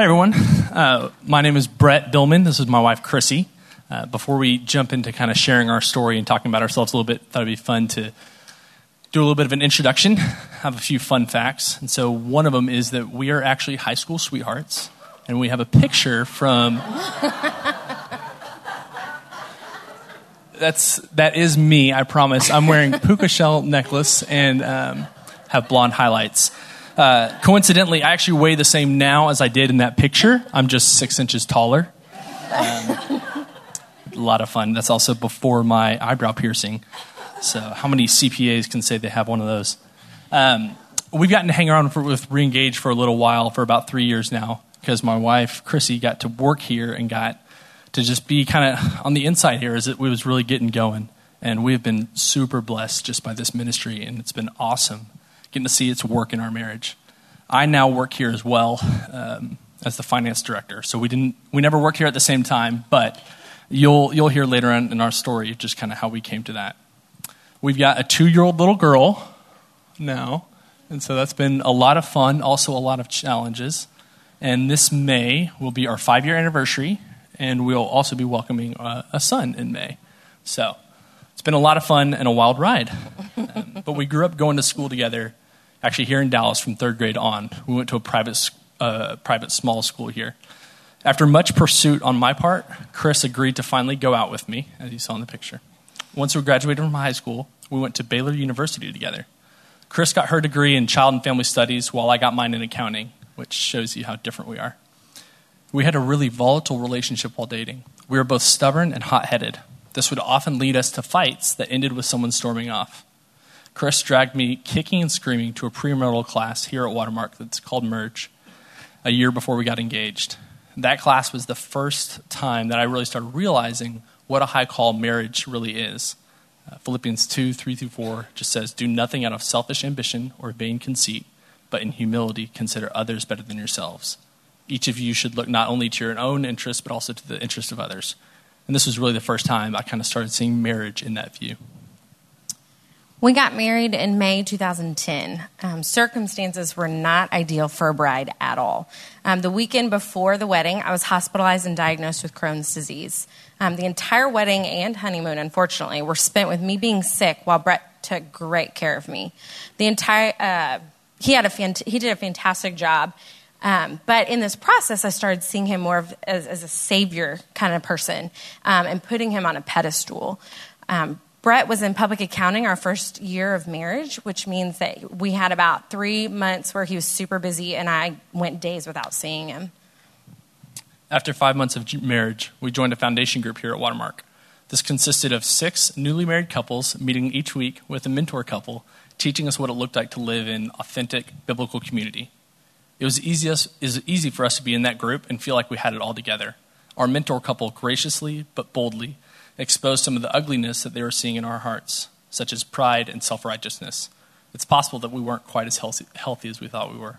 Hi, everyone. Uh, my name is Brett Billman. This is my wife, Chrissy. Uh, before we jump into kind of sharing our story and talking about ourselves a little bit, thought it'd be fun to do a little bit of an introduction, have a few fun facts. And so, one of them is that we are actually high school sweethearts, and we have a picture from. That's that is me. I promise. I'm wearing puka shell necklace and um, have blonde highlights. Uh, coincidentally, I actually weigh the same now as I did in that picture. I'm just six inches taller. Um, a lot of fun. That's also before my eyebrow piercing. So, how many CPAs can say they have one of those? Um, we've gotten to hang around for, with Reengage for a little while, for about three years now, because my wife, Chrissy, got to work here and got to just be kind of on the inside here as it was really getting going. And we've been super blessed just by this ministry, and it's been awesome getting to see its work in our marriage. I now work here as well um, as the finance director. So we didn't, we never worked here at the same time, but you'll you'll hear later on in our story just kind of how we came to that. We've got a two-year-old little girl now, and so that's been a lot of fun, also a lot of challenges. And this May will be our five-year anniversary, and we'll also be welcoming a, a son in May. So it's been a lot of fun and a wild ride. um, but we grew up going to school together actually here in Dallas from third grade on. We went to a private, uh, private small school here. After much pursuit on my part, Chris agreed to finally go out with me, as you saw in the picture. Once we graduated from high school, we went to Baylor University together. Chris got her degree in child and family studies, while I got mine in accounting, which shows you how different we are. We had a really volatile relationship while dating. We were both stubborn and hot headed. This would often lead us to fights that ended with someone storming off. Chris dragged me kicking and screaming to a premarital class here at Watermark that's called Merge a year before we got engaged. That class was the first time that I really started realizing what a high call marriage really is. Uh, Philippians 2 3 through 4 just says, Do nothing out of selfish ambition or vain conceit, but in humility consider others better than yourselves. Each of you should look not only to your own interests, but also to the interests of others. And this was really the first time I kind of started seeing marriage in that view. We got married in May 2010. Um, circumstances were not ideal for a bride at all. Um, the weekend before the wedding, I was hospitalized and diagnosed with Crohn's disease. Um, the entire wedding and honeymoon, unfortunately, were spent with me being sick while Brett took great care of me. The entire uh, he had a fant- he did a fantastic job. Um, but in this process, I started seeing him more as, as, a savior kind of person um, and putting him on a pedestal. Um, Brett was in public accounting our first year of marriage, which means that we had about three months where he was super busy and I went days without seeing him. After five months of marriage, we joined a foundation group here at Watermark. This consisted of six newly married couples meeting each week with a mentor couple, teaching us what it looked like to live in authentic biblical community. It was easiest, it was easy for us to be in that group and feel like we had it all together. Our mentor couple graciously but boldly exposed some of the ugliness that they were seeing in our hearts, such as pride and self righteousness. It's possible that we weren't quite as healthy, healthy as we thought we were.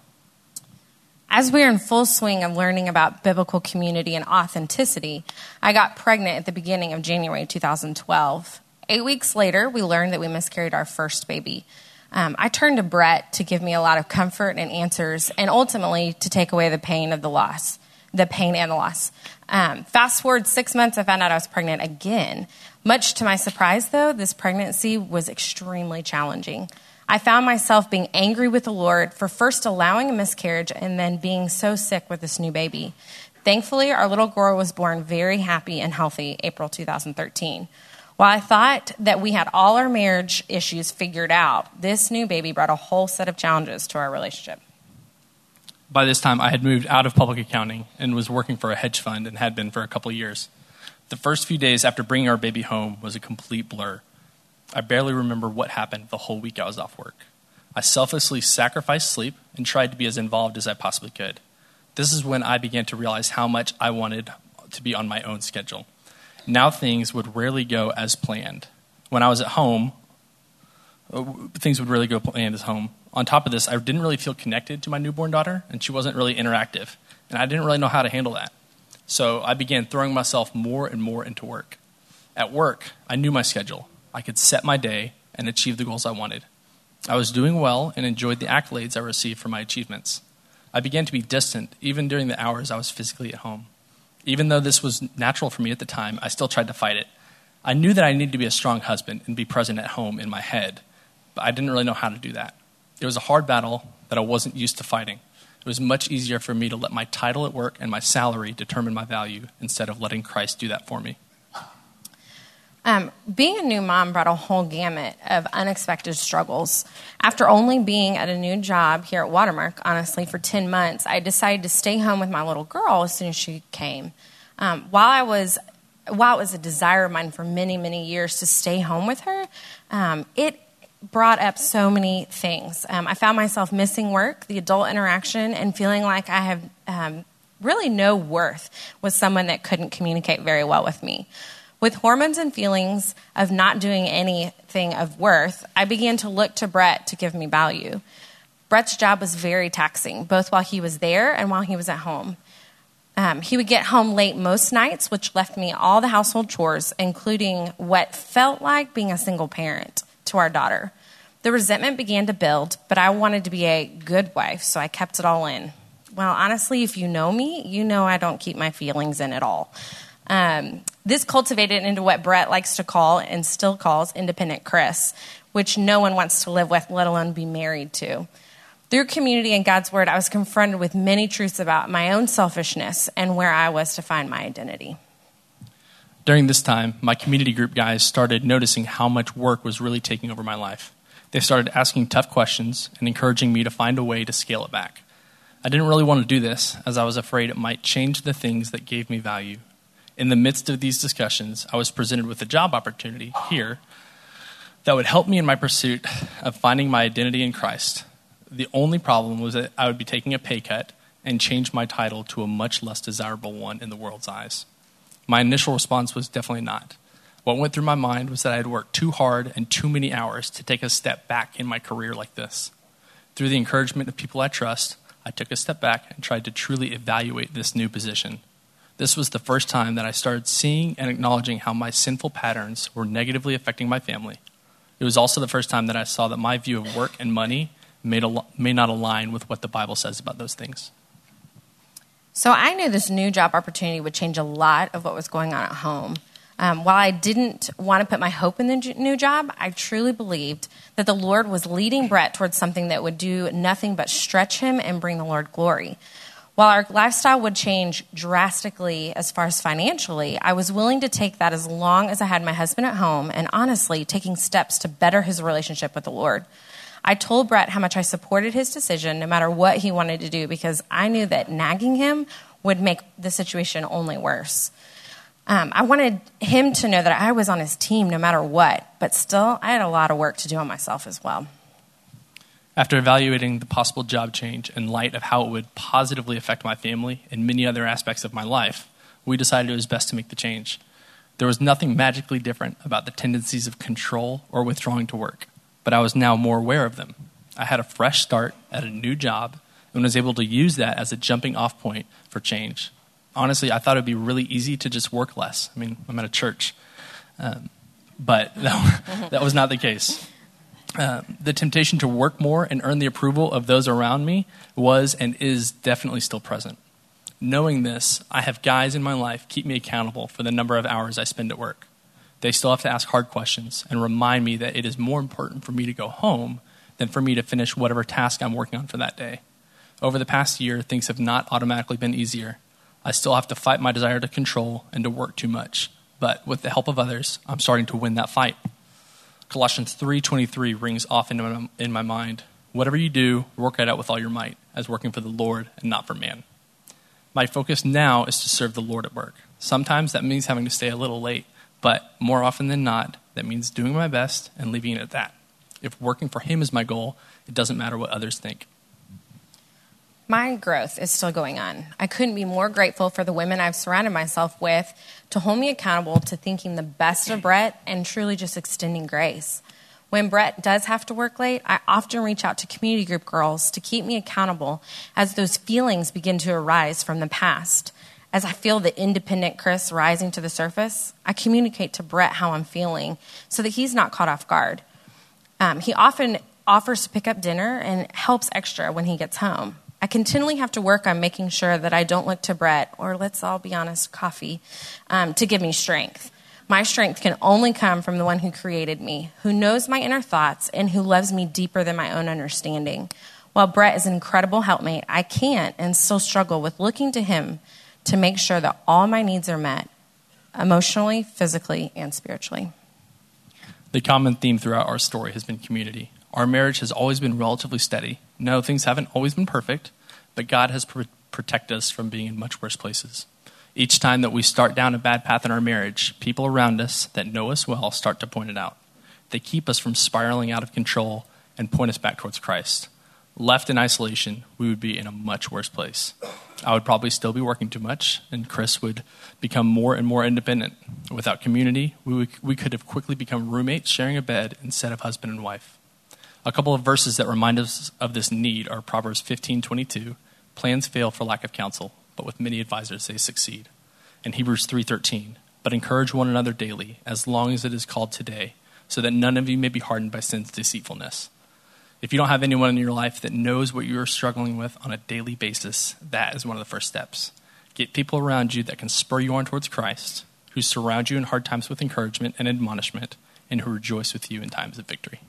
As we were in full swing of learning about biblical community and authenticity, I got pregnant at the beginning of January 2012. Eight weeks later, we learned that we miscarried our first baby. Um, I turned to Brett to give me a lot of comfort and answers, and ultimately to take away the pain of the loss the pain and the loss. Um, fast forward six months, I found out I was pregnant again. Much to my surprise, though, this pregnancy was extremely challenging. I found myself being angry with the Lord for first allowing a miscarriage and then being so sick with this new baby. Thankfully, our little girl was born very happy and healthy April 2013. While I thought that we had all our marriage issues figured out, this new baby brought a whole set of challenges to our relationship by this time, I had moved out of public accounting and was working for a hedge fund and had been for a couple years. The first few days after bringing our baby home was a complete blur. I barely remember what happened the whole week I was off work. I selflessly sacrificed sleep and tried to be as involved as I possibly could. This is when I began to realize how much I wanted to be on my own schedule. Now things would rarely go as planned. When I was at home, Uh, things would really go planned as home on top of this, I didn't really feel connected to my newborn daughter, and she wasn't really interactive. And I didn't really know how to handle that. So I began throwing myself more and more into work. At work, I knew my schedule. I could set my day and achieve the goals I wanted. I was doing well and enjoyed the accolades I received for my achievements. I began to be distant even during the hours I was physically at home. Even though this was natural for me at the time, I still tried to fight it. I knew that I needed to be a strong husband and be present at home in my head, but I didn't really know how to do that. It was a hard battle that I wasn't used to fighting. It was much easier for me to let my title at work and my salary determine my value instead of letting Christ do that for me. Um, being a new mom brought a whole gamut of unexpected struggles. After only being at a new job here at Watermark, honestly, for 10 months, I decided to stay home with my little girl as soon as she came. Um, while I was while it was a desire of mine for many, many years to stay home with her, um, it brought up so many things. Um, I found myself missing work, the adult interaction, and feeling like I have um, really no worth with someone that couldn't communicate very well with me. With hormones and feelings of not doing anything of worth, I began to look to Brett to give me value. Brett's job was very taxing, both while he was there and while he was at home. Um, he would get home late most nights, which left me all the household chores, including what felt like being a single parent to our daughter. The resentment began to build, but I wanted to be a good wife, so I kept it all in. Well, honestly, if you know me, you know I don't keep my feelings in at all. Um, this cultivated into what Brett likes to call and still calls independent Chris, which no one wants to live with, let alone be married to. Through community and God's word, I was confronted with many truths about my own selfishness and where I was to find my identity. During this time, my community group guys started noticing how much work was really taking over my life. They started asking tough questions and encouraging me to find a way to scale it back. I didn't really want to do this, as I was afraid it might change the things that gave me value in the midst of these discussions, I was presented with a job opportunity here that would help me in my pursuit of finding my identity in Christ. The only problem was that I would be taking a pay cut and change my title to a much less desirable one in the world's eyes. My initial response was definitely not. What went through my mind was that I had worked too hard and too many hours to take a step back in my career like this. Through the encouragement of people I trust, I took a step back and tried to truly evaluate this new position. This was the first time that I started seeing and acknowledging how my sinful patterns were negatively affecting my family. It was also the first time that I saw that my view of work and money may, not align with what the Bible says about those things. So I knew this new job opportunity would change a lot of what was going on at home. Um, while I didn't want to put my hope in the new job, I truly believed that the Lord was leading Brett towards something that would do nothing but stretch him and bring the Lord glory. While our lifestyle would change drastically as far as financially, I was willing to take that as long as I had my husband at home and honestly taking steps to better his relationship with the Lord. I told Brett how much I supported his decision no matter what he wanted to do because I knew that nagging him would make the situation only worse. Um, I wanted him to know that I was on his team no matter what, but still, I had a lot of work to do on myself as well. After evaluating the possible job change in light of how it would positively affect my family and many other aspects of my life, we decided it was best to make the change. There was nothing magically different about the tendencies of control or withdrawing to work, but I was now more aware of them. I had a fresh start at a new job and was able to use that as a jumping off point for change. Honestly, I thought it would be really easy to just work less. I mean, I'm at a church. Um, but that, that was not the case. Uh, the temptation to work more and earn the approval of those around me was and is definitely still present. Knowing this, I have guys in my life keep me accountable for the number of hours I spend at work. They still have to ask hard questions and remind me that it is more important for me to go home than for me to finish whatever task I'm working on for that day. Over the past year, things have not automatically been easier. I still have to fight my desire to control and to work too much, but with the help of others, I'm starting to win that fight. Colossians 3:23 rings off in my, in my mind. Whatever you do, work it out with all your might, as working for the Lord and not for man. My focus now is to serve the Lord at work. Sometimes that means having to stay a little late, but more often than not, that means doing my best and leaving it at that. If working for Him is my goal, it doesn't matter what others think. My growth is still going on. I couldn't be more grateful for the women I've surrounded myself with to hold me accountable to thinking the best of Brett and truly just extending grace. When Brett does have to work late, I often reach out to community group girls to keep me accountable as those feelings begin to arise from the past. As I feel the independent Chris rising to the surface, I communicate to Brett how I'm feeling so that he's not caught off guard. Um, he often offers to pick up dinner and helps extra when he gets home. I continually have to work on making sure that I don't look to Brett, or let's all be honest, coffee, um, to give me strength. My strength can only come from the one who created me, who knows my inner thoughts, and who loves me deeper than my own understanding. While Brett is an incredible helpmate, I can't and still struggle with looking to him to make sure that all my needs are met emotionally, physically, and spiritually. The common theme throughout our story has been community. Our marriage has always been relatively steady. No, things haven't always been perfect, but God has pr- protected us from being in much worse places. Each time that we start down a bad path in our marriage, people around us that know us well start to point it out. They keep us from spiraling out of control and point us back towards Christ. Left in isolation, we would be in a much worse place. I would probably still be working too much, and Chris would become more and more independent. Without community, we, would, we could have quickly become roommates sharing a bed instead of husband and wife. A couple of verses that remind us of this need are Proverbs 15:22, plans fail for lack of counsel, but with many advisors they succeed. And Hebrews 3:13, but encourage one another daily, as long as it is called today, so that none of you may be hardened by sin's deceitfulness. If you don't have anyone in your life that knows what you're struggling with on a daily basis, that is one of the first steps. Get people around you that can spur you on towards Christ, who surround you in hard times with encouragement and admonishment, and who rejoice with you in times of victory.